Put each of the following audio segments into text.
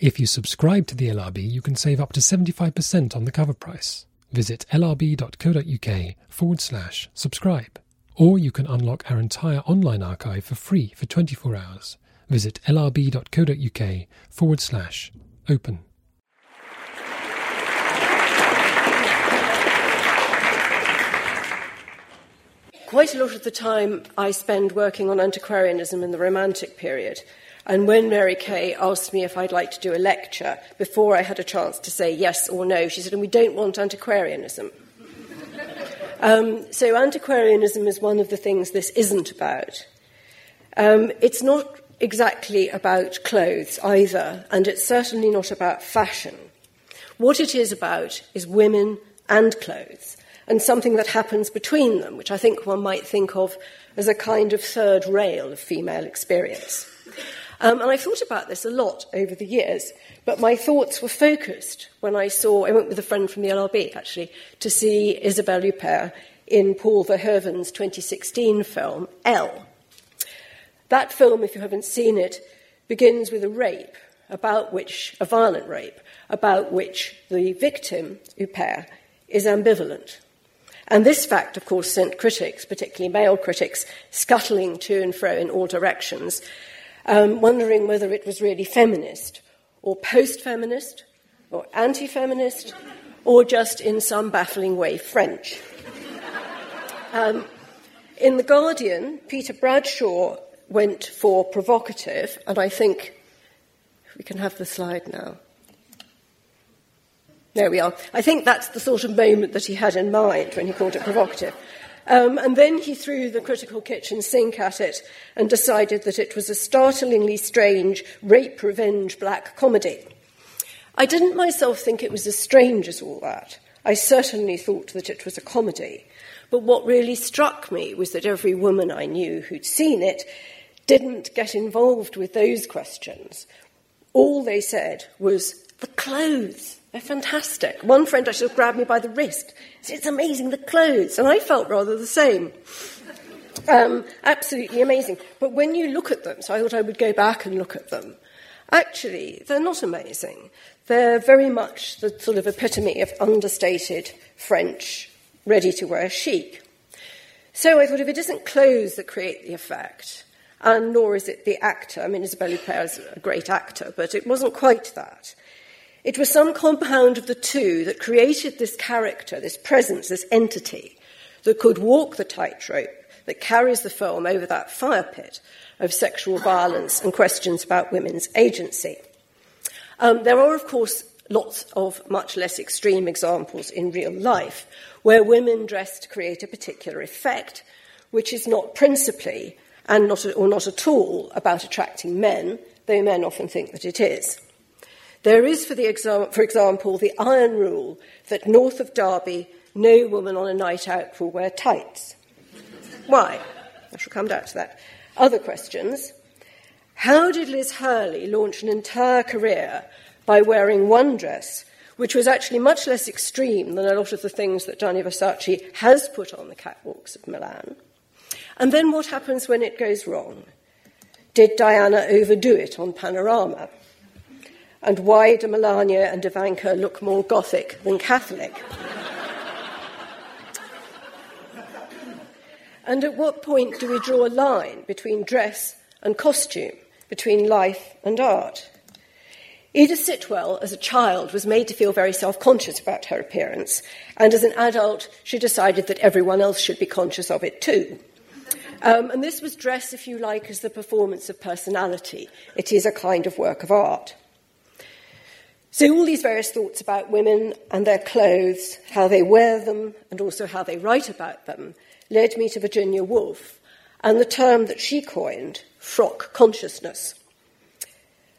If you subscribe to the LRB, you can save up to 75% on the cover price. Visit lrb.co.uk forward slash subscribe. Or you can unlock our entire online archive for free for 24 hours. Visit lrb.co.uk forward slash open. Quite a lot of the time I spend working on antiquarianism in the Romantic period. And when Mary Kay asked me if I'd like to do a lecture, before I had a chance to say yes or no, she said, and we don't want antiquarianism. um, so antiquarianism is one of the things this isn't about. Um, it's not exactly about clothes either, and it's certainly not about fashion. What it is about is women and clothes, and something that happens between them, which I think one might think of as a kind of third rail of female experience. Um, and I thought about this a lot over the years, but my thoughts were focused when I saw, I went with a friend from the LRB actually, to see Isabelle Huppert in Paul Verhoeven's 2016 film, Elle. That film, if you haven't seen it, begins with a rape about which, a violent rape, about which the victim, Huppert, is ambivalent. And this fact, of course, sent critics, particularly male critics, scuttling to and fro in all directions um, wondering whether it was really feminist or post feminist or anti feminist or just in some baffling way French. Um, in The Guardian, Peter Bradshaw went for provocative, and I think we can have the slide now. There we are. I think that's the sort of moment that he had in mind when he called it provocative. Um, and then he threw the critical kitchen sink at it and decided that it was a startlingly strange rape revenge black comedy. I didn't myself think it was as strange as all that. I certainly thought that it was a comedy. But what really struck me was that every woman I knew who'd seen it didn't get involved with those questions. All they said was, the clothes. They're fantastic. One friend actually grabbed me by the wrist. It's amazing, the clothes. And I felt rather the same. Um, absolutely amazing. But when you look at them, so I thought I would go back and look at them, actually, they're not amazing. They're very much the sort of epitome of understated French, ready to wear chic. So I thought if it isn't clothes that create the effect, and nor is it the actor, I mean, Isabelle Huppert is a great actor, but it wasn't quite that. It was some compound of the two that created this character, this presence, this entity that could walk the tightrope that carries the film over that fire pit of sexual violence and questions about women's agency. Um, there are, of course, lots of much less extreme examples in real life where women dress to create a particular effect, which is not principally and not, or not at all about attracting men, though men often think that it is. There is, for, exam- for example, the iron rule that north of Derby, no woman on a night out will wear tights. Why? I shall come back to that. Other questions. How did Liz Hurley launch an entire career by wearing one dress, which was actually much less extreme than a lot of the things that Gianni Versace has put on the catwalks of Milan? And then what happens when it goes wrong? Did Diana overdo it on Panorama? And why do Melania and Ivanka look more Gothic than Catholic? and at what point do we draw a line between dress and costume, between life and art? Edith Sitwell, as a child, was made to feel very self conscious about her appearance, and as an adult, she decided that everyone else should be conscious of it too. Um, and this was dress, if you like, as the performance of personality. It is a kind of work of art. So, all these various thoughts about women and their clothes, how they wear them, and also how they write about them, led me to Virginia Woolf and the term that she coined, frock consciousness.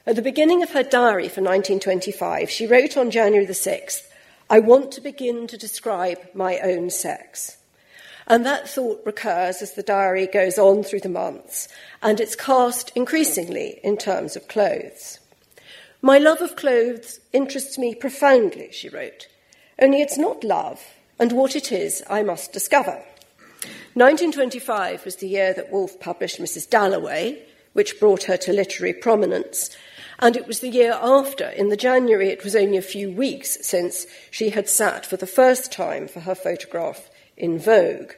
At the beginning of her diary for 1925, she wrote on January the 6th, I want to begin to describe my own sex. And that thought recurs as the diary goes on through the months, and it's cast increasingly in terms of clothes. My love of clothes interests me profoundly, she wrote. Only it's not love, and what it is, I must discover. 1925 was the year that Woolf published Mrs. Dalloway, which brought her to literary prominence, and it was the year after, in the January, it was only a few weeks since she had sat for the first time for her photograph in Vogue.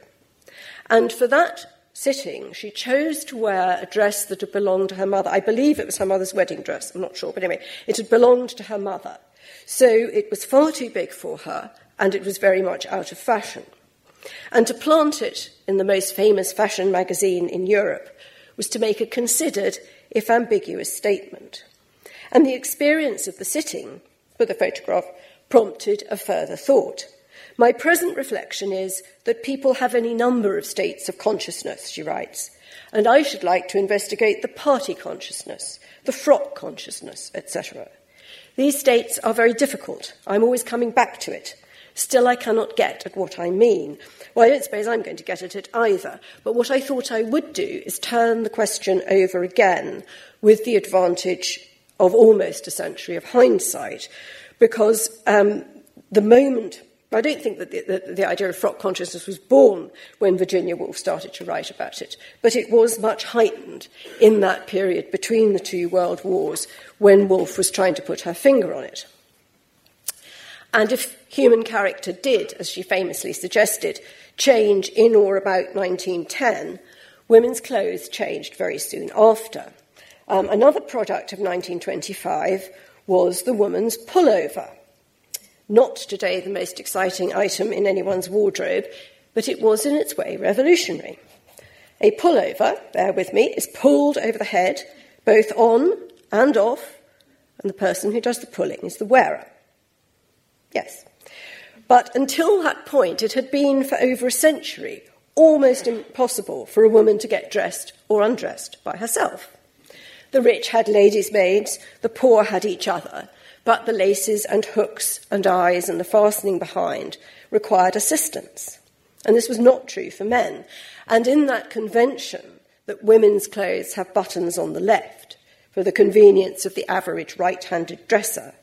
And for that sitting, she chose to wear a dress that had belonged to her mother. I believe it was her mother's wedding dress, I'm not sure, but anyway, it had belonged to her mother. So it was far too big for her, and it was very much out of fashion. And to plant it in the most famous fashion magazine in Europe was to make a considered, if ambiguous, statement. And the experience of the sitting for the photograph prompted a further thought. My present reflection is that people have any number of states of consciousness, she writes, and I should like to investigate the party consciousness, the frock consciousness, etc. These states are very difficult. I'm always coming back to it. Still, I cannot get at what I mean. Well, I don't suppose I'm going to get at it either. But what I thought I would do is turn the question over again with the advantage of almost a century of hindsight, because um, the moment I don't think that the, the, the, idea of frock consciousness was born when Virginia Woolf started to write about it, but it was much heightened in that period between the two world wars when Woolf was trying to put her finger on it. And if human character did, as she famously suggested, change in or about 1910, women's clothes changed very soon after. Um, another product of 1925 was the woman's pullover. Not today the most exciting item in anyone's wardrobe, but it was in its way revolutionary. A pullover, bear with me, is pulled over the head, both on and off, and the person who does the pulling is the wearer. Yes. But until that point, it had been for over a century almost impossible for a woman to get dressed or undressed by herself. The rich had ladies' maids, the poor had each other, but the laces and hooks and eyes and the fastening behind required assistance. And this was not true for men. And in that convention that women's clothes have buttons on the left for the convenience of the average right handed dresser,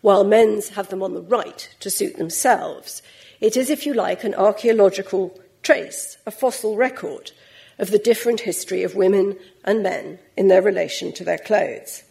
while men's have them on the right to suit themselves. It is, if you like, an archaeological trace, a fossil record of the different history of women and men in their relation to their clothes.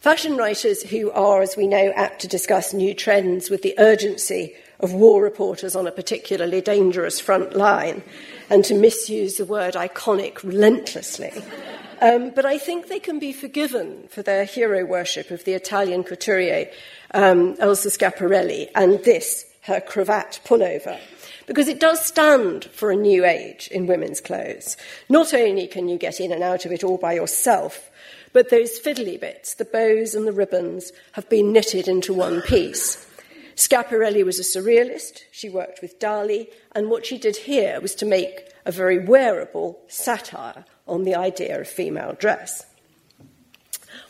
Fashion writers who are, as we know, apt to discuss new trends with the urgency of war reporters on a particularly dangerous front line and to misuse the word iconic relentlessly um, but I think they can be forgiven for their hero worship of the Italian couturier um, Elsa Schiaparelli and this, her cravat pullover. Because it does stand for a new age in women's clothes. Not only can you get in and out of it all by yourself, but those fiddly bits, the bows and the ribbons, have been knitted into one piece. Schiaparelli was a surrealist. She worked with Dali, and what she did here was to make a very wearable satire on the idea of female dress.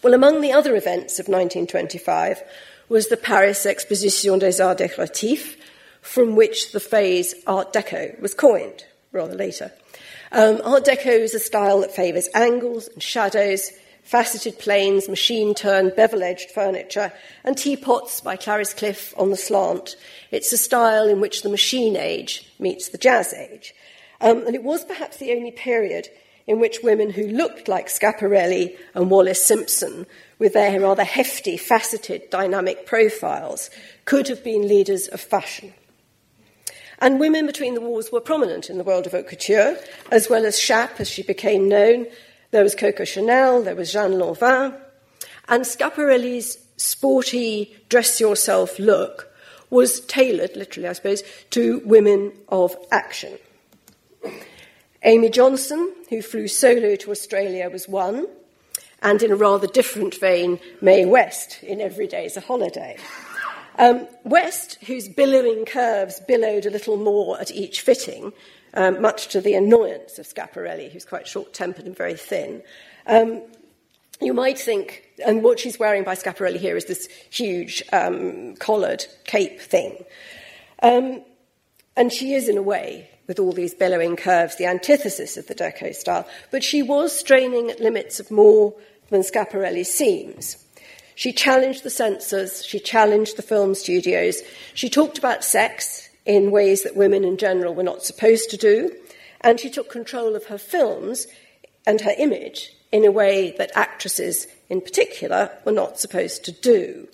Well, among the other events of 1925 was the Paris Exposition des Arts Décoratifs, from which the phrase Art Deco was coined rather later. Um, Art Deco is a style that favours angles and shadows, faceted planes, machine turned, bevel edged furniture, and teapots by Clarice Cliff on the slant. It's a style in which the machine age meets the jazz age. Um, and it was perhaps the only period in which women who looked like Schiaparelli and Wallis Simpson, with their rather hefty, faceted, dynamic profiles, could have been leaders of fashion. And women between the wars were prominent in the world of haute couture, as well as Schiap, as she became known. There was Coco Chanel, there was Jeanne Lanvin. And Schiaparelli's sporty, dress yourself look was tailored, literally, I suppose, to women of action. Amy Johnson, who flew solo to Australia, was one, and in a rather different vein, Mae West in Every Day's a Holiday. Um, West, whose billowing curves billowed a little more at each fitting, um, much to the annoyance of Schiaparelli, who's quite short tempered and very thin, um, you might think and what she's wearing by Schiaparelli here is this huge um, collared cape thing. Um, and she is, in a way, with all these billowing curves, the antithesis of the Deco style. But she was straining at limits of more than Schiaparelli seems. She challenged the censors, she challenged the film studios, she talked about sex in ways that women in general were not supposed to do, and she took control of her films and her image in a way that actresses in particular were not supposed to do.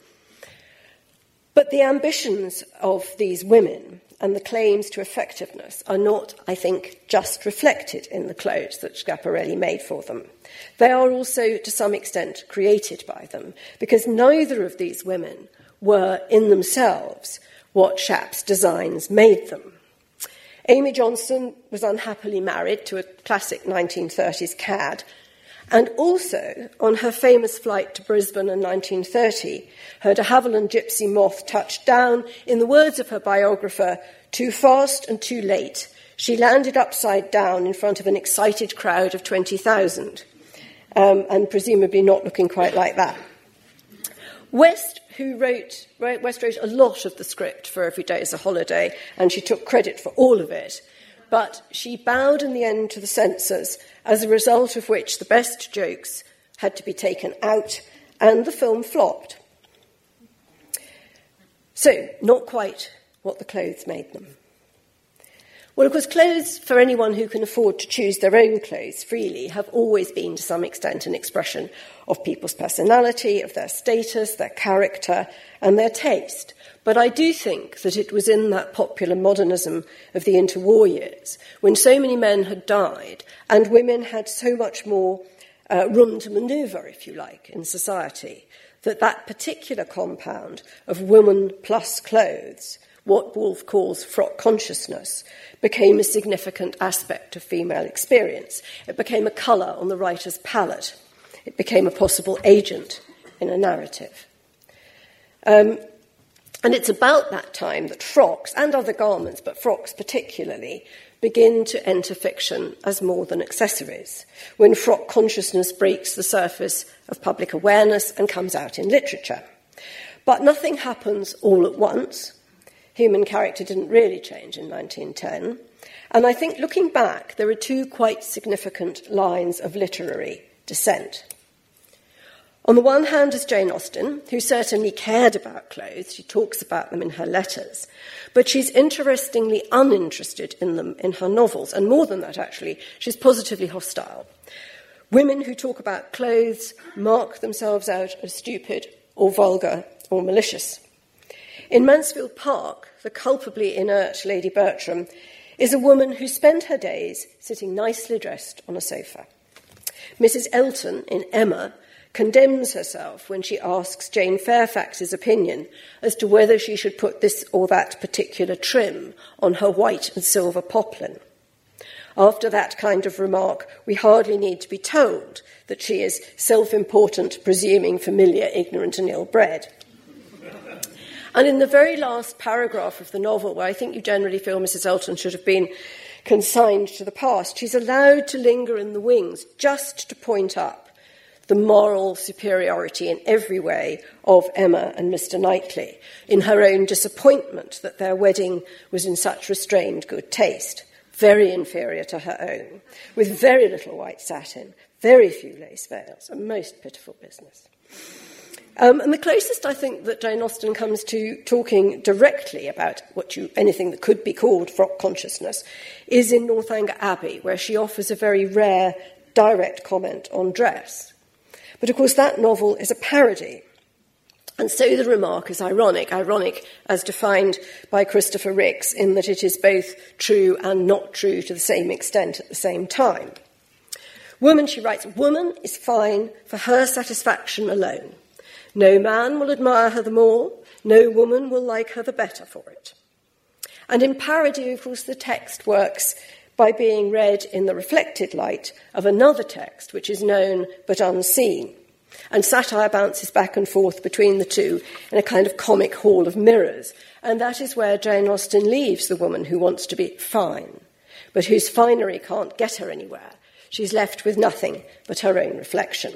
But the ambitions of these women and the claims to effectiveness are not, I think, just reflected in the clothes that Schiaparelli made for them. They are also, to some extent, created by them, because neither of these women were in themselves what Schiap's designs made them. Amy Johnson was unhappily married to a classic 1930s cad and also, on her famous flight to Brisbane in 1930, her de Havilland Gipsy Moth touched down, in the words of her biographer, too fast and too late. She landed upside down in front of an excited crowd of 20,000, um, and presumably not looking quite like that. West, who wrote, West wrote a lot of the script for Every Day is a Holiday, and she took credit for all of it, but she bowed in the end to the censors as a result of which the best jokes had to be taken out and the film flopped. So, not quite what the clothes made them. Well, of course, clothes, for anyone who can afford to choose their own clothes freely, have always been to some extent an expression of people's personality, of their status, their character, and their taste. But I do think that it was in that popular modernism of the interwar years, when so many men had died and women had so much more uh, room to maneuver, if you like, in society, that that particular compound of woman plus clothes, what Woolf calls frock consciousness, became a significant aspect of female experience. It became a colour on the writer's palette. It became a possible agent in a narrative. Um, and it's about that time that frocks and other garments, but frocks particularly, begin to enter fiction as more than accessories, when frock consciousness breaks the surface of public awareness and comes out in literature. But nothing happens all at once. Human character didn't really change in 1910. And I think looking back, there are two quite significant lines of literary descent. On the one hand is Jane Austen, who certainly cared about clothes. She talks about them in her letters. But she's interestingly uninterested in them in her novels. And more than that, actually, she's positively hostile. Women who talk about clothes mark themselves out as stupid or vulgar or malicious. In Mansfield Park, the culpably inert Lady Bertram is a woman who spent her days sitting nicely dressed on a sofa. Mrs. Elton, in Emma, condemns herself when she asks Jane Fairfax's opinion as to whether she should put this or that particular trim on her white and silver poplin. After that kind of remark, we hardly need to be told that she is self important, presuming, familiar, ignorant, and ill bred. And in the very last paragraph of the novel, where I think you generally feel Mrs. Elton should have been consigned to the past, she's allowed to linger in the wings just to point up the moral superiority in every way of Emma and Mr. Knightley, in her own disappointment that their wedding was in such restrained good taste, very inferior to her own, with very little white satin, very few lace veils, a most pitiful business. Um, and the closest I think that Jane Austen comes to talking directly about what you, anything that could be called frock consciousness is in Northanger Abbey, where she offers a very rare direct comment on dress. But of course, that novel is a parody. And so the remark is ironic, ironic as defined by Christopher Ricks, in that it is both true and not true to the same extent at the same time. Woman, she writes, woman is fine for her satisfaction alone. No man will admire her the more, no woman will like her the better for it. And in parody, of course, the text works by being read in the reflected light of another text which is known but unseen. And satire bounces back and forth between the two in a kind of comic hall of mirrors. And that is where Jane Austen leaves the woman who wants to be fine, but whose finery can't get her anywhere. She's left with nothing but her own reflection.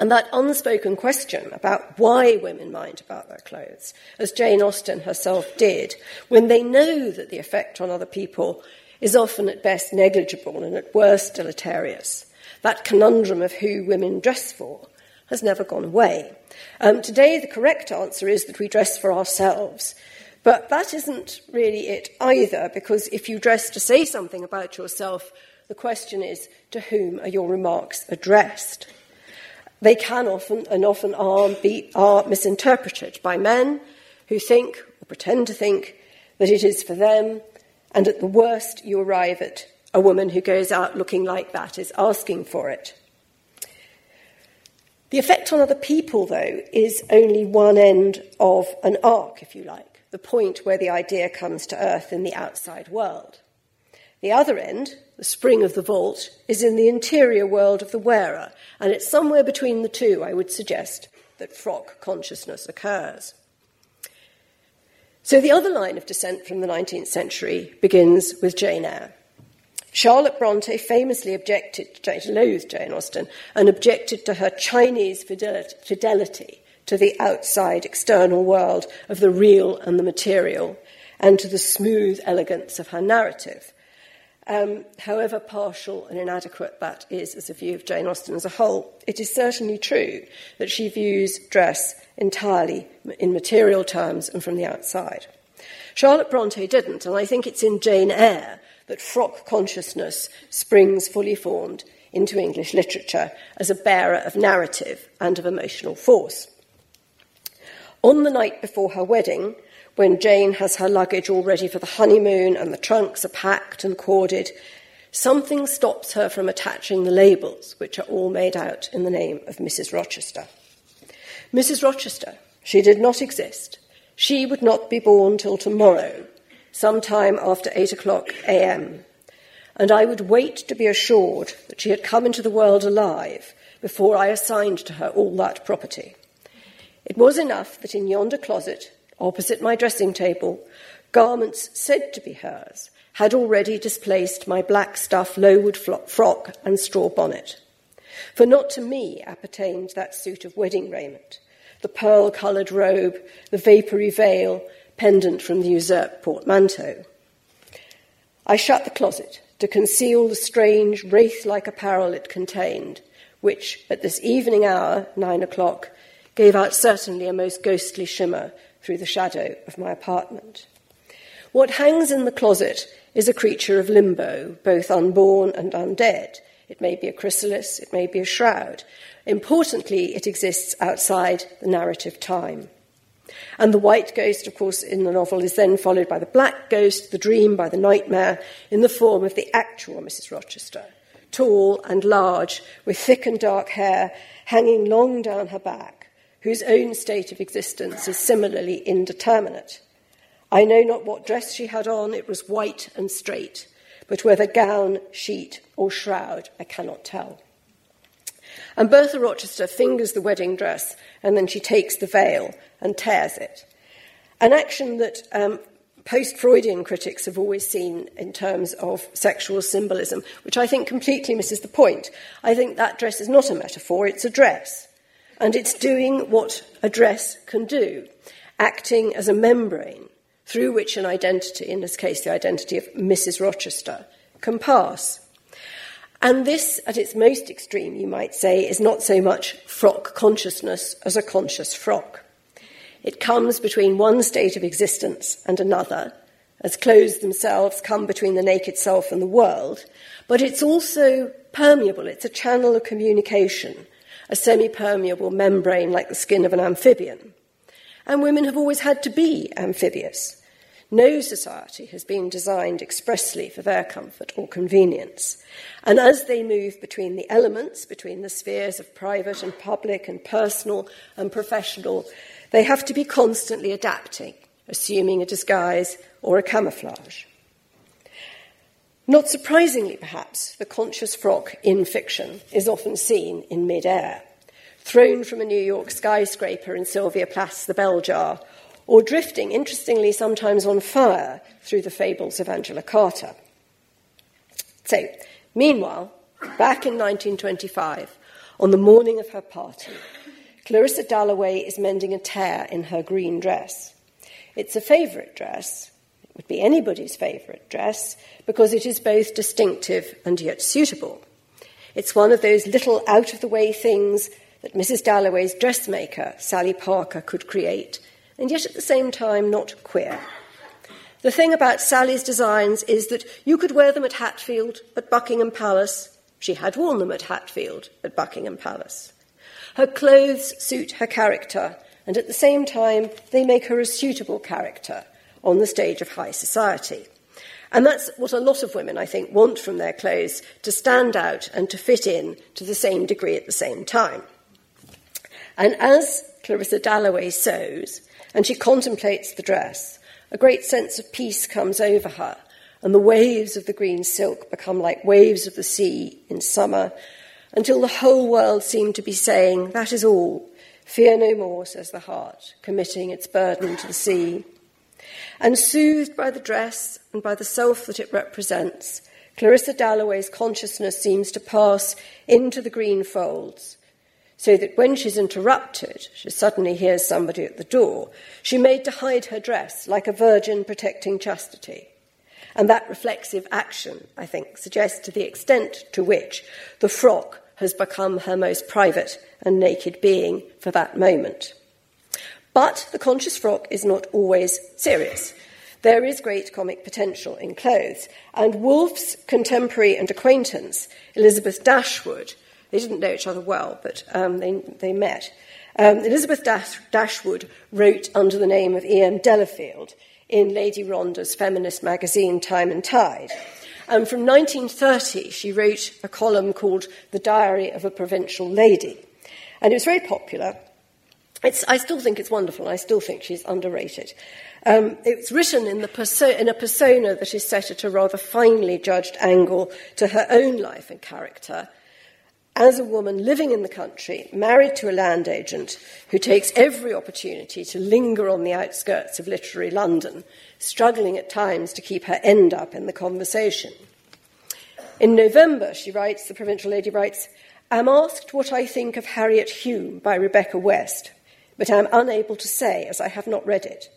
And that unspoken question about why women mind about their clothes, as Jane Austen herself did, when they know that the effect on other people is often at best negligible and at worst deleterious. That conundrum of who women dress for has never gone away. Um, today, the correct answer is that we dress for ourselves. But that isn't really it either, because if you dress to say something about yourself, the question is to whom are your remarks addressed? They can often and often are, be, are misinterpreted by men who think or pretend to think that it is for them, and at the worst, you arrive at a woman who goes out looking like that is asking for it. The effect on other people, though, is only one end of an arc, if you like, the point where the idea comes to earth in the outside world. The other end, the spring of the vault, is in the interior world of the wearer, and it's somewhere between the two, I would suggest, that frock consciousness occurs. So the other line of descent from the 19th century begins with Jane Eyre. Charlotte Bronte famously objected, loathed Jane Austen, and objected to her Chinese fidelity to the outside external world of the real and the material, and to the smooth elegance of her narrative. Um, however partial and inadequate that is as a view of Jane Austen as a whole, it is certainly true that she views dress entirely in material terms and from the outside. Charlotte Bronte didn't, and I think it's in Jane Eyre that frock consciousness springs fully formed into English literature as a bearer of narrative and of emotional force. On the night before her wedding, when Jane has her luggage all ready for the honeymoon and the trunks are packed and corded, something stops her from attaching the labels, which are all made out in the name of Mrs. Rochester. Mrs. Rochester, she did not exist. She would not be born till tomorrow, sometime after 8 o'clock a.m., and I would wait to be assured that she had come into the world alive before I assigned to her all that property. It was enough that in yonder closet, opposite my dressing table, garments said to be hers had already displaced my black stuff Lowood frock and straw bonnet. For not to me appertained that suit of wedding raiment, the pearl coloured robe, the vapoury veil, pendant from the usurped portmanteau. I shut the closet to conceal the strange, wraith like apparel it contained, which, at this evening hour, nine o'clock, gave out certainly a most ghostly shimmer through the shadow of my apartment. What hangs in the closet is a creature of limbo, both unborn and undead. It may be a chrysalis, it may be a shroud. Importantly, it exists outside the narrative time. And the white ghost, of course, in the novel is then followed by the black ghost, the dream by the nightmare, in the form of the actual Mrs. Rochester, tall and large, with thick and dark hair hanging long down her back, whose own state of existence is similarly indeterminate. I know not what dress she had on, it was white and straight, but whether gown, sheet, or shroud, I cannot tell. And Bertha Rochester fingers the wedding dress and then she takes the veil and tears it. An action that um, post Freudian critics have always seen in terms of sexual symbolism, which I think completely misses the point. I think that dress is not a metaphor, it's a dress. And it's doing what a dress can do, acting as a membrane through which an identity, in this case the identity of Mrs. Rochester, can pass. And this, at its most extreme, you might say, is not so much frock consciousness as a conscious frock. It comes between one state of existence and another, as clothes themselves come between the naked self and the world, but it's also permeable. It's a channel of communication, a semi permeable membrane like the skin of an amphibian. And women have always had to be amphibious. No society has been designed expressly for their comfort or convenience. And as they move between the elements, between the spheres of private and public and personal and professional, they have to be constantly adapting, assuming a disguise or a camouflage. Not surprisingly, perhaps, the conscious frock in fiction is often seen in midair, thrown from a New York skyscraper in Sylvia Plath's The Bell Jar, or drifting, interestingly, sometimes on fire through the fables of Angela Carter. So, meanwhile, back in 1925, on the morning of her party, Clarissa Dalloway is mending a tear in her green dress. It's a favourite dress. Would be anybody's favourite dress because it is both distinctive and yet suitable. It's one of those little out of the way things that Mrs. Dalloway's dressmaker, Sally Parker, could create, and yet at the same time not queer. The thing about Sally's designs is that you could wear them at Hatfield, at Buckingham Palace. She had worn them at Hatfield, at Buckingham Palace. Her clothes suit her character, and at the same time, they make her a suitable character on the stage of high society. And that's what a lot of women, I think, want from their clothes to stand out and to fit in to the same degree at the same time. And as Clarissa Dalloway sews, and she contemplates the dress, a great sense of peace comes over her, and the waves of the green silk become like waves of the sea in summer, until the whole world seemed to be saying, That is all. Fear no more, says the heart, committing its burden to the sea. And soothed by the dress and by the self that it represents, Clarissa Dalloway's consciousness seems to pass into the green folds, so that when she's interrupted, she suddenly hears somebody at the door, she made to hide her dress like a virgin protecting chastity. And that reflexive action, I think, suggests to the extent to which the frock has become her most private and naked being for that moment. But the conscious frock is not always serious. There is great comic potential in clothes, and Woolf's contemporary and acquaintance, Elizabeth Dashwood, they didn't know each other well, but um, they, they met. Um, Elizabeth Dash- Dashwood wrote under the name of E.M. Delafield in Lady Rhondda's feminist magazine Time and Tide. And from 1930, she wrote a column called The Diary of a Provincial Lady. And it was very popular. It's, I still think it's wonderful. I still think she's underrated. Um, it's written in, perso- in a persona that is set at a rather finely judged angle to her own life and character as a woman living in the country, married to a land agent who takes every opportunity to linger on the outskirts of literary London, struggling at times to keep her end up in the conversation. In November, she writes, the provincial lady writes, I'm asked what I think of Harriet Hume by Rebecca West, but I am unable to say as I have not read it.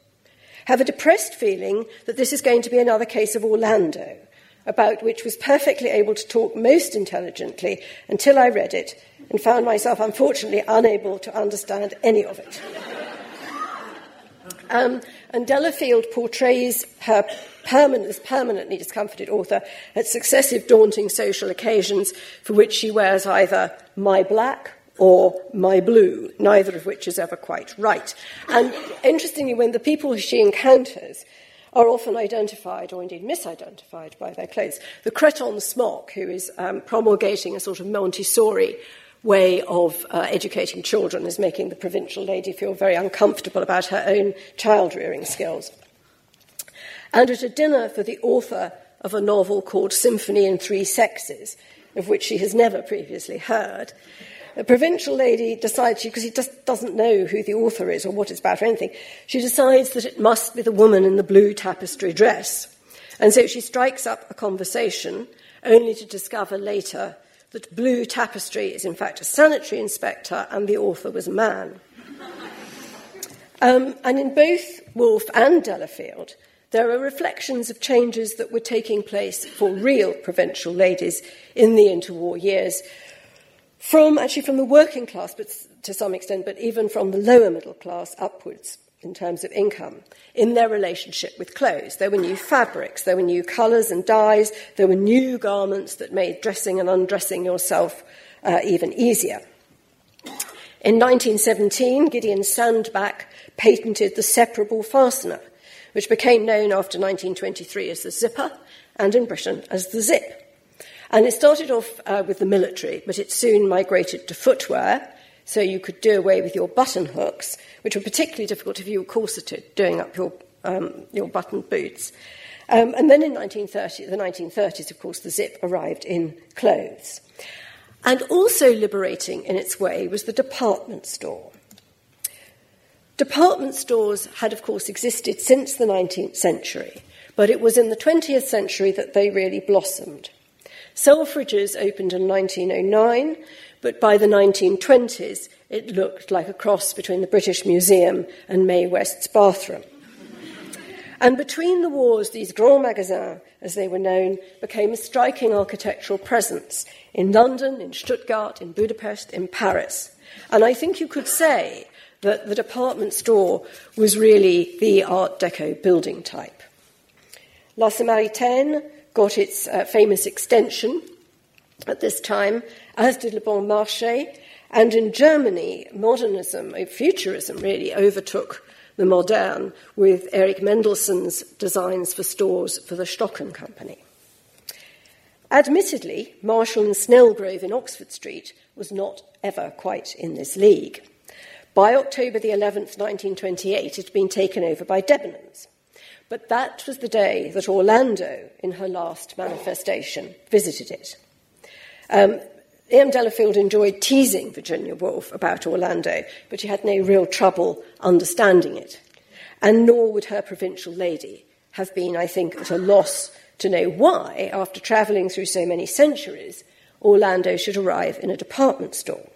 Have a depressed feeling that this is going to be another case of Orlando, about which was perfectly able to talk most intelligently until I read it and found myself unfortunately unable to understand any of it. Um, and Delafield portrays her permanent, permanently discomforted author at successive daunting social occasions for which she wears either my black or my blue, neither of which is ever quite right. And interestingly, when the people she encounters are often identified or indeed misidentified by their clothes. The cretonne smock, who is um, promulgating a sort of Montessori way of uh, educating children, is making the provincial lady feel very uncomfortable about her own child rearing skills. And at a dinner for the author of a novel called Symphony in Three Sexes, of which she has never previously heard, a provincial lady decides, because she just doesn't know who the author is or what it's about or anything, she decides that it must be the woman in the blue tapestry dress. And so she strikes up a conversation, only to discover later that blue tapestry is in fact a sanitary inspector and the author was a man. Um, and in both Woolf and Delafield, there are reflections of changes that were taking place for real provincial ladies in the interwar years, from actually from the working class, but to some extent, but even from the lower middle class upwards in terms of income, in their relationship with clothes. There were new fabrics, there were new colours and dyes, there were new garments that made dressing and undressing yourself uh, even easier. In 1917, Gideon Sundback patented the separable fastener, which became known after 1923 as the zipper and in Britain as the zip. And it started off uh, with the military, but it soon migrated to footwear. So you could do away with your button hooks, which were particularly difficult if you were corseted, doing up your, um, your buttoned boots. Um, and then in 1930, the 1930s, of course, the zip arrived in clothes. And also liberating in its way was the department store. Department stores had, of course, existed since the 19th century, but it was in the 20th century that they really blossomed. Selfridges opened in 1909, but by the 1920s, it looked like a cross between the British Museum and Mae West's bathroom. And between the wars, these grands magasins, as they were known, became a striking architectural presence in London, in Stuttgart, in Budapest, in Paris. And I think you could say that the department store was really the Art Deco building type. La Samaritaine got its uh, famous extension at this time, as did Le Bon Marché, and in Germany, modernism, futurism really, overtook the modern with Erich Mendelsohn's designs for stores for the Schocken Company. Admittedly, Marshall and Snelgrove in Oxford Street was not ever quite in this league. By October the 11th, 1928, it had been taken over by Debenhams. But that was the day that Orlando, in her last manifestation, visited it. Um, E.M. Delafield enjoyed teasing Virginia Woolf about Orlando, but she had no real trouble understanding it. And nor would her provincial lady have been, I think, at a loss to know why, after travelling through so many centuries, Orlando should arrive in a department store.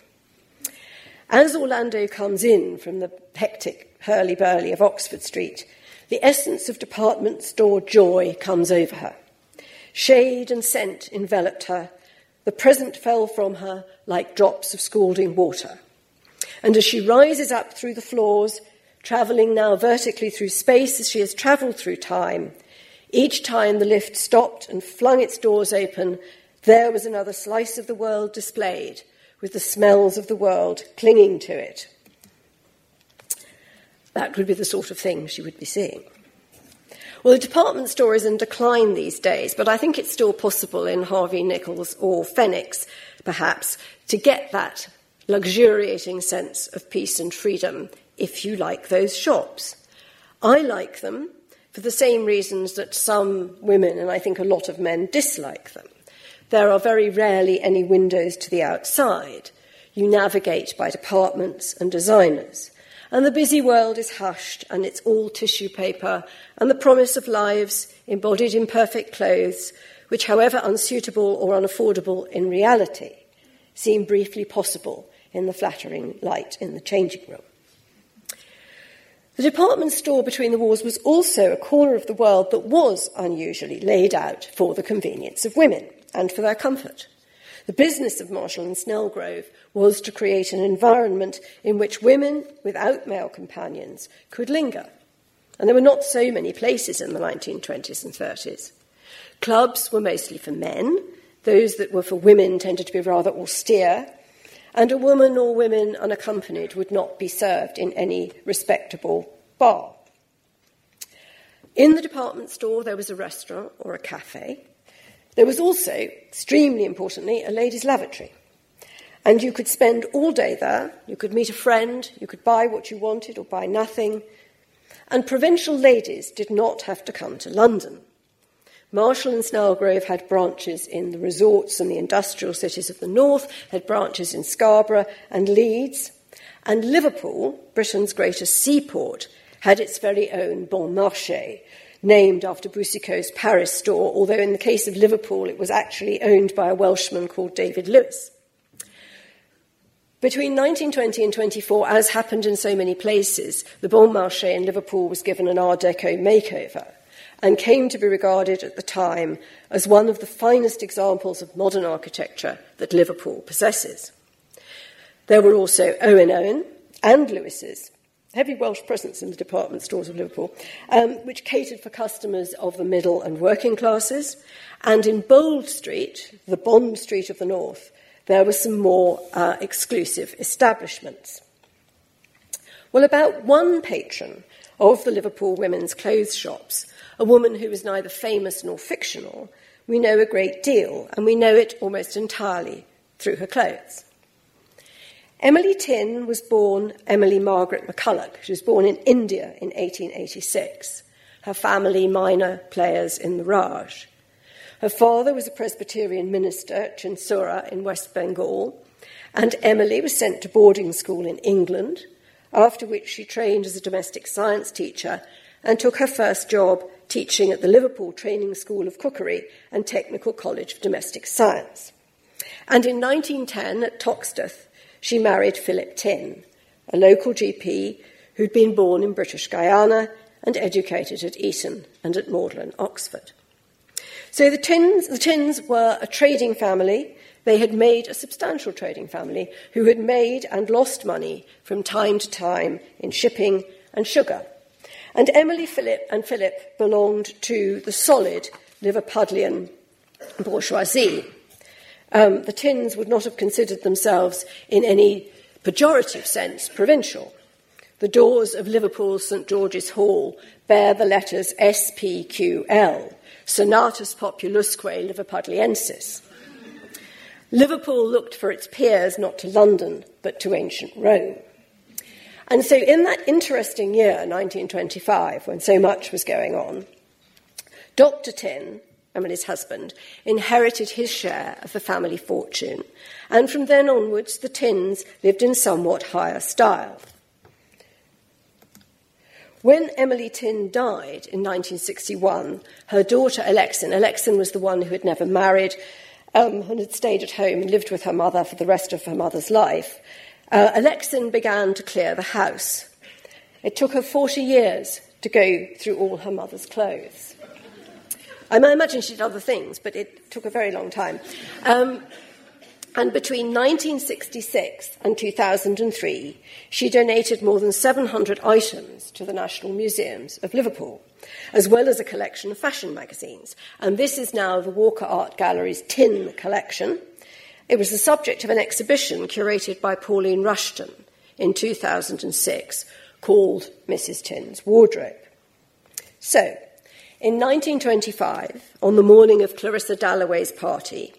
As Orlando comes in from the hectic hurly burly of Oxford Street, the essence of department store joy comes over her. Shade and scent enveloped her, the present fell from her like drops of scalding water. And as she rises up through the floors, travelling now vertically through space as she has travelled through time, each time the lift stopped and flung its doors open, there was another slice of the world displayed, with the smells of the world clinging to it. That would be the sort of thing she would be seeing. Well, the department store is in decline these days, but I think it's still possible in Harvey Nichols or Fenwicks, perhaps, to get that luxuriating sense of peace and freedom if you like those shops. I like them for the same reasons that some women, and I think a lot of men, dislike them. There are very rarely any windows to the outside. You navigate by departments and designers. And the busy world is hushed, and it's all tissue paper and the promise of lives embodied in perfect clothes, which, however unsuitable or unaffordable in reality, seem briefly possible in the flattering light in the changing room. The department store between the wars was also a corner of the world that was unusually laid out for the convenience of women and for their comfort. The business of Marshall and Snelgrove was to create an environment in which women without male companions could linger. And there were not so many places in the 1920s and 30s. Clubs were mostly for men, those that were for women tended to be rather austere, and a woman or women unaccompanied would not be served in any respectable bar. In the department store, there was a restaurant or a cafe, there was also, extremely importantly, a ladies' lavatory. And you could spend all day there, you could meet a friend, you could buy what you wanted or buy nothing. And provincial ladies did not have to come to London. Marshall and Snelgrove had branches in the resorts and the industrial cities of the north, had branches in Scarborough and Leeds, and Liverpool, Britain's greatest seaport, had its very own Bon Marché, named after Boucicault's Paris store, although in the case of Liverpool it was actually owned by a Welshman called David Lewis. Between 1920 and 24, as happened in so many places, the Bon Marché in Liverpool was given an Art Deco makeover and came to be regarded at the time as one of the finest examples of modern architecture that Liverpool possesses. There were also Owen Owen and Lewis's, heavy Welsh presence in the department stores of Liverpool, um, which catered for customers of the middle and working classes. And in Bold Street, the Bond Street of the North, there were some more uh, exclusive establishments. Well, about one patron of the Liverpool women's clothes shops, a woman who was neither famous nor fictional, we know a great deal, and we know it almost entirely through her clothes. Emily Tinne was born Emily Margaret McCulloch. She was born in India in 1886. Her family minor players in the Raj. Her father was a Presbyterian minister at Chinsura in West Bengal, and Emily was sent to boarding school in England, after which she trained as a domestic science teacher and took her first job teaching at the Liverpool Training School of Cookery and Technical College of Domestic Science. And in 1910, at Toxteth, she married Philip Tinne, a local GP who'd been born in British Guyana and educated at Eton and at Magdalen, Oxford. So the Tinnes, the Tinnes were a trading family. They had made a substantial trading family who had made and lost money from time to time in shipping and sugar. And Emily Philip and Philip belonged to the solid Liverpudlian bourgeoisie. Um, the Tinnes would not have considered themselves in any pejorative sense provincial. The doors of Liverpool's St George's Hall bear the letters SPQL, Senatus Populusque Liverpudliensis. Liverpool looked for its peers not to London, but to ancient Rome. And so, in that interesting year, 1925, when so much was going on, Dr. Emily's husband, inherited his share of the family fortune, and from then onwards, the Tinnes lived in somewhat higher style. When Emily Tinne died in 1961, her daughter Alison, Alison was the one who had never married um, and had stayed at home and lived with her mother for the rest of her mother's life, uh, Alison began to clear the house. It took her 40 years to go through all her mother's clothes. I imagine she did other things, but it took a very long time. Um, and between 1966 and 2003, she donated more than 700 items to the National Museums of Liverpool, as well as a collection of fashion magazines. And this is now the Walker Art Gallery's Tinne collection. It was the subject of an exhibition curated by Pauline Rushton in 2006 called Mrs. Tinne's Wardrobe. So, in 1925, on the morning of Clarissa Dalloway's party,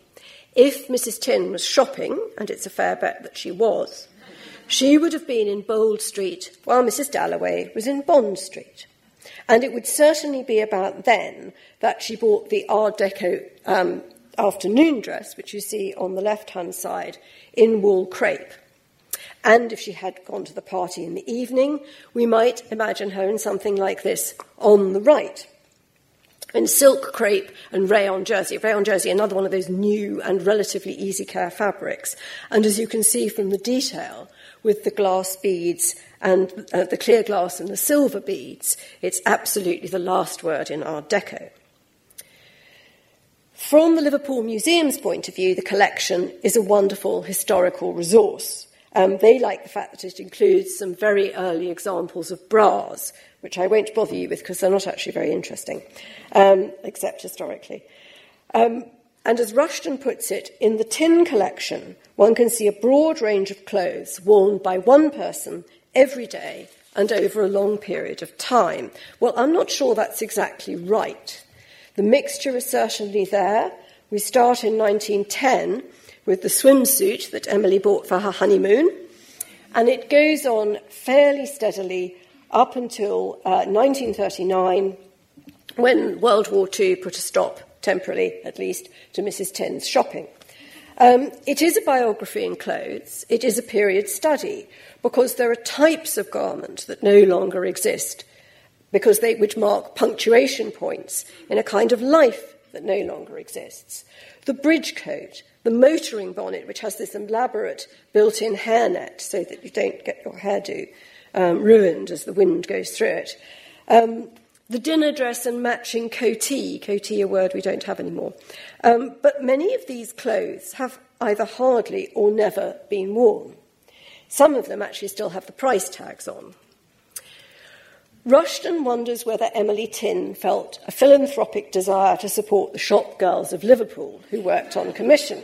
if Mrs. Tinne was shopping, and it's a fair bet that she was, she would have been in Bold Street while Mrs. Dalloway was in Bond Street. And it would certainly be about then that she bought the Art Deco um, afternoon dress, which you see on the left hand side, in wool crepe. And if she had gone to the party in the evening, we might imagine her in something like this on the right in silk crepe and rayon jersey. Rayon jersey, another one of those new and relatively easy care fabrics. And as you can see from the detail, with the glass beads and uh, the clear glass and the silver beads, it's absolutely the last word in Art Deco. From the Liverpool Museum's point of view, the collection is a wonderful historical resource. Um, they like the fact that it includes some very early examples of bras, which I won't bother you with because they're not actually very interesting, um, except historically. Um, and as Rushton puts it, in the Tinne collection, one can see a broad range of clothes worn by one person every day and over a long period of time. Well, I'm not sure that's exactly right. The mixture is certainly there. We start in 1910 with the swimsuit that Emily bought for her honeymoon, and it goes on fairly steadily up until uh, 1939, when World War II put a stop, temporarily at least, to Mrs. Tinne's shopping. Um, it is a biography in clothes. It is a period study because there are types of garment that no longer exist, because they which mark punctuation points in a kind of life that no longer exists. The bridge coat, the motoring bonnet, which has this elaborate built-in hairnet so that you don't get your hairdo um, ruined as the wind goes through it. Um, the dinner dress and matching coatee, coatee a word we don't have anymore. Um, but many of these clothes have either hardly or never been worn. Some of them actually still have the price tags on. Rushton wonders whether Emily Tinne felt a philanthropic desire to support the shop girls of Liverpool who worked on commission.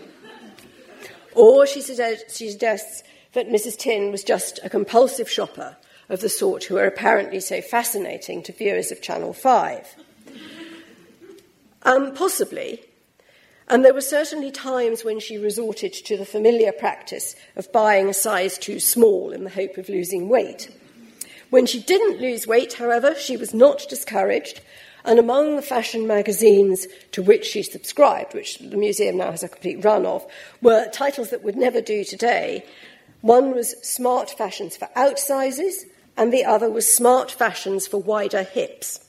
Or she suggests that Mrs. Tinne was just a compulsive shopper of the sort who are apparently so fascinating to viewers of Channel 5. Um, possibly. And there were certainly times when she resorted to the familiar practice of buying a size too small in the hope of losing weight. When she didn't lose weight, however, she was not discouraged, and among the fashion magazines to which she subscribed, which the museum now has a complete run of, were titles that would never do today, one was Smart Fashions for Outsizes, and the other was Smart Fashions for Wider Hips.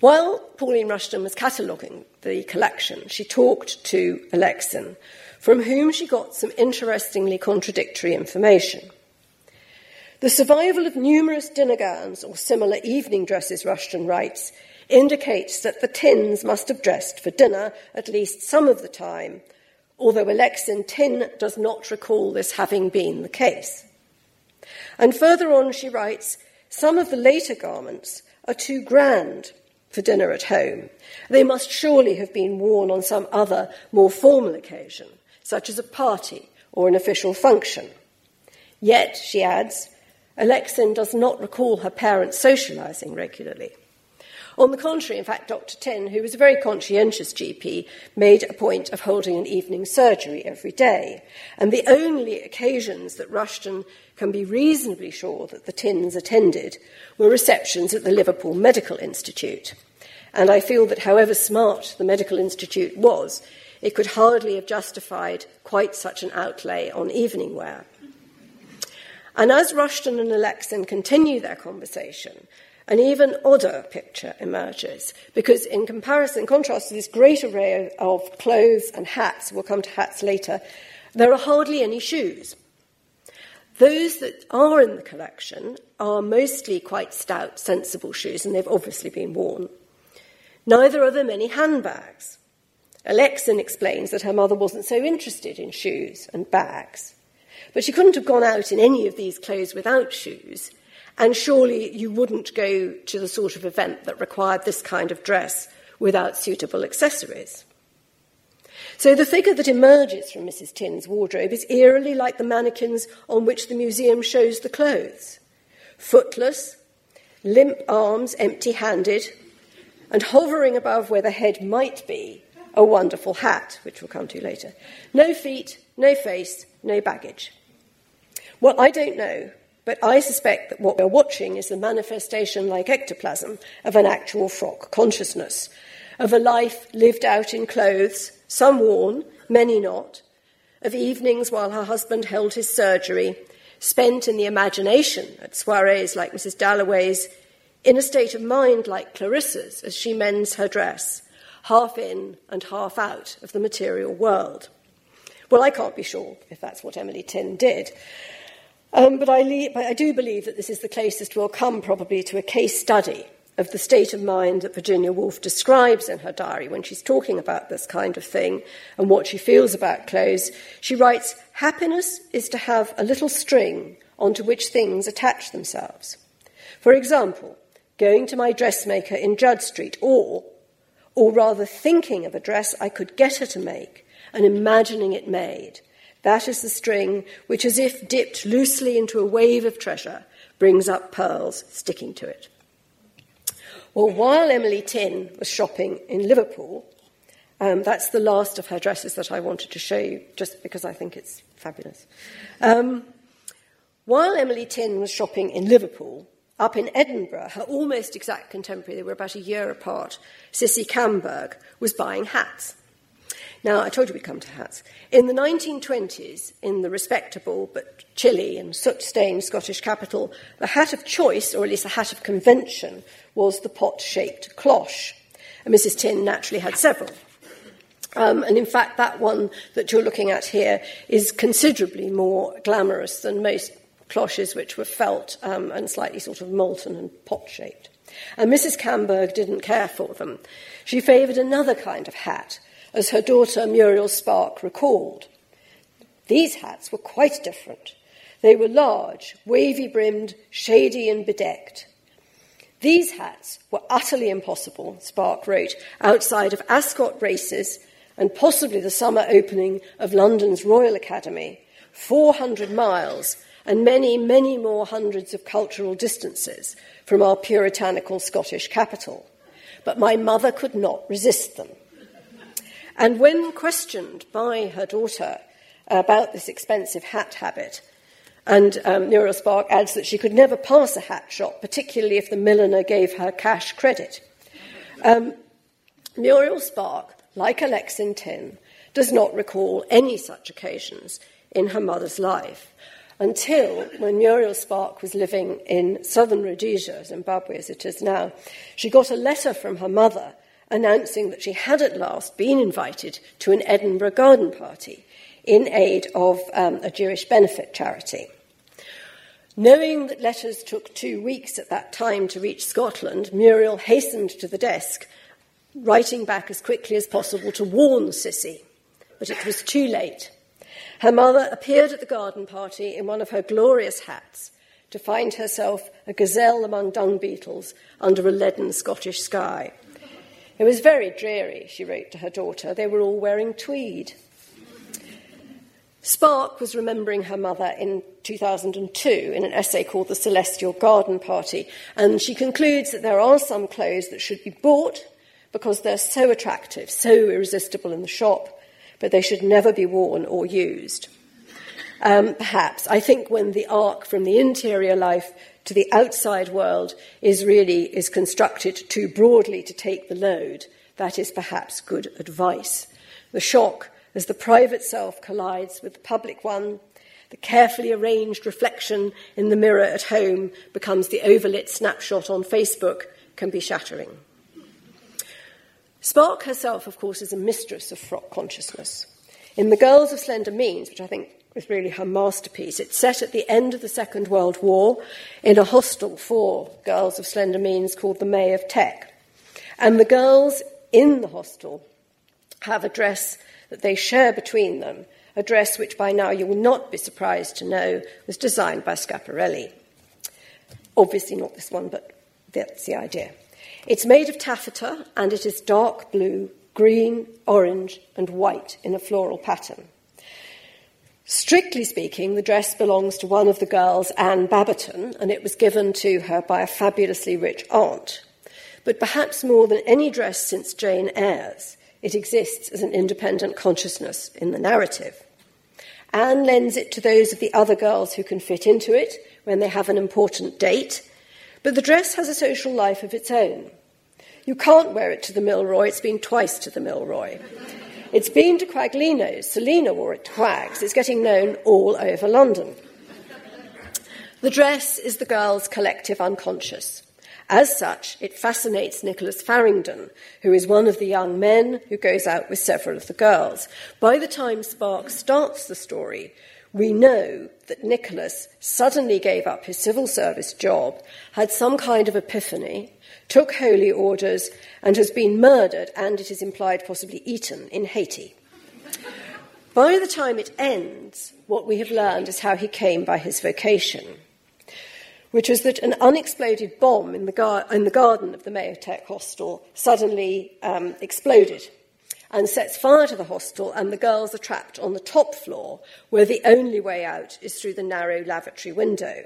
While Pauline Rushton was cataloguing the collection, she talked to Alison, from whom she got some interestingly contradictory information. The survival of numerous dinner gowns or similar evening dresses, Rushton writes, indicates that the Tinnes must have dressed for dinner at least some of the time, although Alison Tinne does not recall this having been the case. And further on, she writes, some of the later garments are too grand for dinner at home. They must surely have been worn on some other, more formal occasion, such as a party or an official function. Yet, she adds, Alison does not recall her parents socializing regularly. On the contrary, in fact, Dr. Tinne, who was a very conscientious GP, made a point of holding an evening surgery every day. And the only occasions that Rushton can be reasonably sure that the Tinnes attended were receptions at the Liverpool Medical Institute. And I feel that however smart the Medical Institute was, it could hardly have justified quite such an outlay on evening wear. And as Rushton and Alison continue their conversation, an even odder picture emerges because, in comparison, in contrast to this great array of, clothes and hats, we'll come to hats later, there are hardly any shoes. Those that are in the collection are mostly quite stout, sensible shoes, and they've obviously been worn. Neither are there many handbags. Alison explains that her mother wasn't so interested in shoes and bags. But she couldn't have gone out in any of these clothes without shoes, and surely you wouldn't go to the sort of event that required this kind of dress without suitable accessories. So the figure that emerges from Mrs. Tinne's wardrobe is eerily like the mannequins on which the museum shows the clothes footless, limp arms empty handed, and hovering above where the head might be, a wonderful hat, which we'll come to later. No feet, no face, no baggage. Well, I don't know, but I suspect that what we're watching is the manifestation, like ectoplasm, of an actual frock consciousness, of a life lived out in clothes, some worn, many not, of evenings while her husband held his surgery, spent in the imagination at soirees like Mrs. Dalloway's, in a state of mind like Clarissa's as she mends her dress, half in and half out of the material world. Well, I can't be sure if that's what Emily Tinne did. Um, but, I le- but I do believe that this is the closest we'll come probably to a case study of the state of mind that Virginia Woolf describes in her diary when she's talking about this kind of thing and what she feels about clothes. She writes, Happiness is to have a little string onto which things attach themselves. For example, going to my dressmaker in Judd Street, or, or rather thinking of a dress I could get her to make and imagining it made that is the string which, as if dipped loosely into a wave of treasure, brings up pearls sticking to it. Well, while Emily Tinne was shopping in Liverpool, um, that's the last of her dresses that I wanted to show you, just because I think it's fabulous. Um, while Emily Tinne was shopping in Liverpool, up in Edinburgh, her almost exact contemporary, they were about a year apart, Cissy Camberg, was buying hats. Now, I told you we'd come to hats. In the 1920s, in the respectable but chilly and soot stained Scottish capital, the hat of choice, or at least the hat of convention, was the pot shaped cloche. And Mrs. Tinne naturally had several. Um, and in fact, that one that you're looking at here is considerably more glamorous than most cloches, which were felt um, and slightly sort of molten and pot shaped. And Mrs. Camberg didn't care for them. She favoured another kind of hat, as her daughter Muriel Spark recalled. These hats were quite different. They were large, wavy brimmed, shady, and bedecked. These hats were utterly impossible, Spark wrote, outside of Ascot races and possibly the summer opening of London's Royal Academy, 400 miles and many, many more hundreds of cultural distances from our puritanical Scottish capital. But my mother could not resist them. And when questioned by her daughter about this expensive hat habit, and um, Muriel Spark adds that she could never pass a hat shop, particularly if the milliner gave her cash credit. Um, Muriel Spark, like Alison Tinne, does not recall any such occasions in her mother's life until when Muriel Spark was living in southern Rhodesia, Zimbabwe as it is now, she got a letter from her mother announcing that she had at last been invited to an Edinburgh garden party in aid of um, a Jewish benefit charity. Knowing that letters took two weeks at that time to reach Scotland, Muriel hastened to the desk, writing back as quickly as possible to warn Cissy. But it was too late. Her mother appeared at the garden party in one of her glorious hats to find herself a gazelle among dung beetles under a leaden Scottish sky. It was very dreary, she wrote to her daughter. They were all wearing tweed. Spark was remembering her mother in 2002 in an essay called The Celestial Garden Party, and she concludes that there are some clothes that should be bought because they're so attractive, so irresistible in the shop, but they should never be worn or used. Um, perhaps. I think when the arc from the interior life to the outside world is really is constructed too broadly to take the load, that is perhaps good advice. The shock as the private self collides with the public one, the carefully arranged reflection in the mirror at home becomes the overlit snapshot on Facebook, can be shattering. Spark herself, of course, is a mistress of frock consciousness. In The Girls of Slender Means, which I think was really her masterpiece. It's set at the end of the Second World War in a hostel for girls of slender means called the May of Teck. And the girls in the hostel have a dress that they share between them, a dress which by now you will not be surprised to know was designed by Schiaparelli. Obviously, not this one, but that's the idea. It's made of taffeta and it is dark blue, green, orange, and white in a floral pattern. Strictly speaking, the dress belongs to one of the girls, Anne Baberton, and it was given to her by a fabulously rich aunt. But perhaps more than any dress since Jane Eyre's, it exists as an independent consciousness in the narrative. Anne lends it to those of the other girls who can fit into it when they have an important date, but the dress has a social life of its own. You can't wear it to the Milroy, it's been twice to the Milroy. It's been to Quaglino's. Selina wore it to Quag's. It's getting known all over London. The dress is the girl's collective unconscious. As such, it fascinates Nicholas Farringdon, who is one of the young men who goes out with several of the girls. By the time Sparks starts the story, we know that Nicholas suddenly gave up his civil service job, had some kind of epiphany, took holy orders, and has been murdered and, it is implied, possibly eaten in Haiti. By the time it ends, what we have learned is how he came by his vocation, which was that an unexploded bomb in the, gar- in the garden of the May of Teck hostel suddenly um, exploded and sets fire to the hostel, and the girls are trapped on the top floor, where the only way out is through the narrow lavatory window.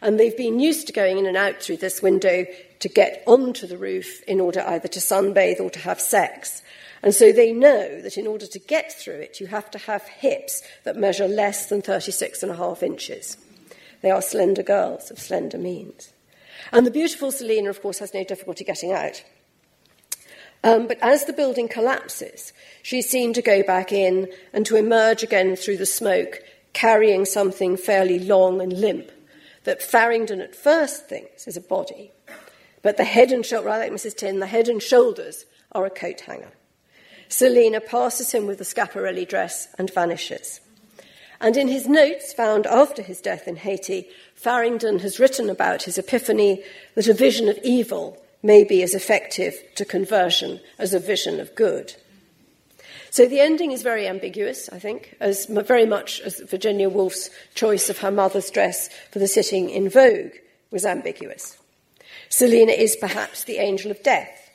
And they've been used to going in and out through this window to get onto the roof in order either to sunbathe or to have sex. And so they know that in order to get through it, you have to have hips that measure less than 36 and a half inches. They are slender girls of slender means. And the beautiful Selina, of course, has no difficulty getting out. Um, but as the building collapses, she's seen to go back in and to emerge again through the smoke, carrying something fairly long and limp that Farringdon at first thinks is a body. But the head and shoulders, rather like Mrs. Tinne, the head and shoulders are a coat hanger. Selina passes him with the Schiaparelli dress and vanishes. And in his notes found after his death in Haiti, Farringdon has written about his epiphany that a vision of evil may be as effective to conversion as a vision of good. So the ending is very ambiguous, I think, as very much as Virginia Woolf's choice of her mother's dress for the sitting in Vogue was ambiguous. Selina is perhaps the angel of death.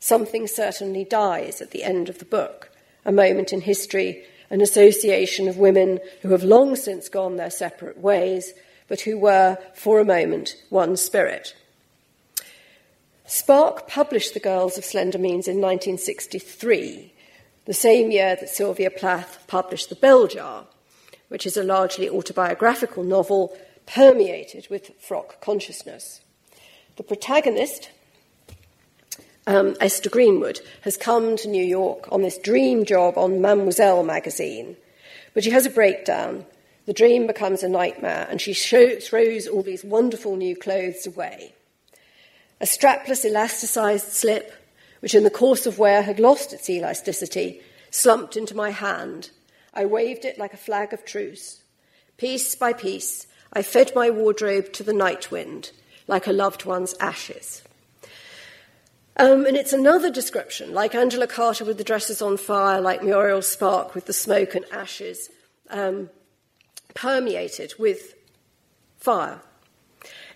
Something certainly dies at the end of the book, a moment in history, an association of women who have long since gone their separate ways, but who were, for a moment, one spirit. Spark published The Girls of Slender Means in 1963 the same year that Sylvia Plath published The Bell Jar, which is a largely autobiographical novel permeated with frock consciousness. The protagonist, um, Esther Greenwood, has come to New York on this dream job on Mademoiselle magazine, but she has a breakdown. The dream becomes a nightmare, and she show, throws all these wonderful new clothes away. A strapless, elasticized slip which in the course of wear had lost its elasticity, slumped into my hand. I waved it like a flag of truce. Piece by piece, I fed my wardrobe to the night wind, like a loved one's ashes. Um, and it's another description, like Angela Carter with the dresses on fire, like Muriel Spark with the smoke and ashes, um, permeated with fire.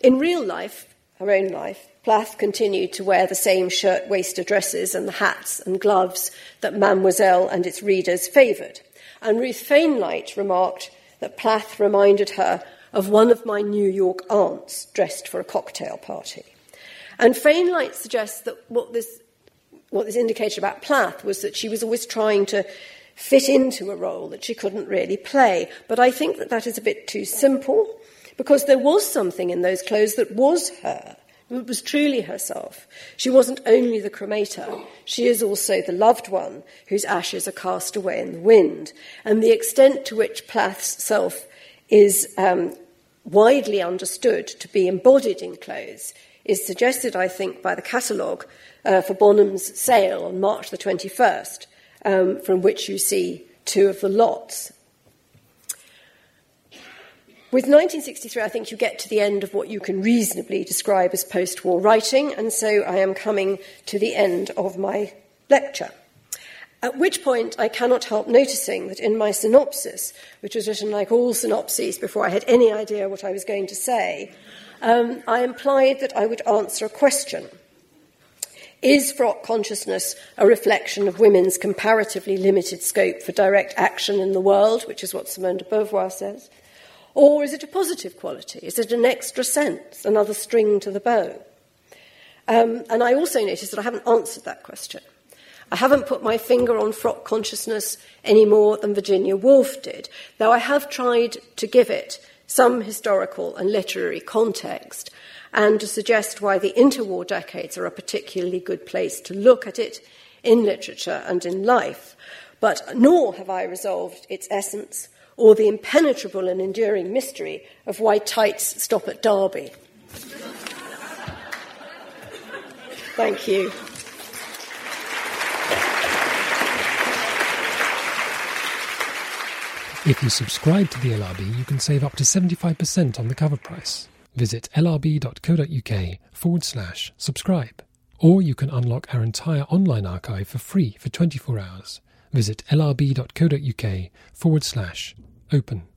In real life, her own life, Plath continued to wear the same shirt waist dresses and the hats and gloves that Mademoiselle and its readers favoured. And Ruth Fainlight remarked that Plath reminded her of one of my New York aunts dressed for a cocktail party. And Fainlight suggests that what this, what this indicated about Plath was that she was always trying to fit into a role that she couldn't really play. But I think that that is a bit too simple because there was something in those clothes that was her. It was truly herself. She wasn't only the cremator, she is also the loved one whose ashes are cast away in the wind. And the extent to which Plath's self is um, widely understood to be embodied in clothes is suggested, I think, by the catalogue uh, for Bonham's sale on March the 21st, um, from which you see two of the lots. With 1963, I think you get to the end of what you can reasonably describe as post war writing, and so I am coming to the end of my lecture. At which point, I cannot help noticing that in my synopsis, which was written like all synopses before I had any idea what I was going to say, um, I implied that I would answer a question. Is frock consciousness a reflection of women's comparatively limited scope for direct action in the world, which is what Simone de Beauvoir says? Or is it a positive quality? Is it an extra sense, another string to the bow? Um, and I also noticed that I haven't answered that question. I haven't put my finger on frock consciousness any more than Virginia Woolf did, though I have tried to give it some historical and literary context and to suggest why the interwar decades are a particularly good place to look at it in literature and in life. But nor have I resolved its essence or the impenetrable and enduring mystery of why tights stop at Derby. Thank you. If you subscribe to the LRB, you can save up to 75% on the cover price. Visit lrb.co.uk forward slash subscribe. Or you can unlock our entire online archive for free for 24 hours. Visit lrb.co.uk forward slash open.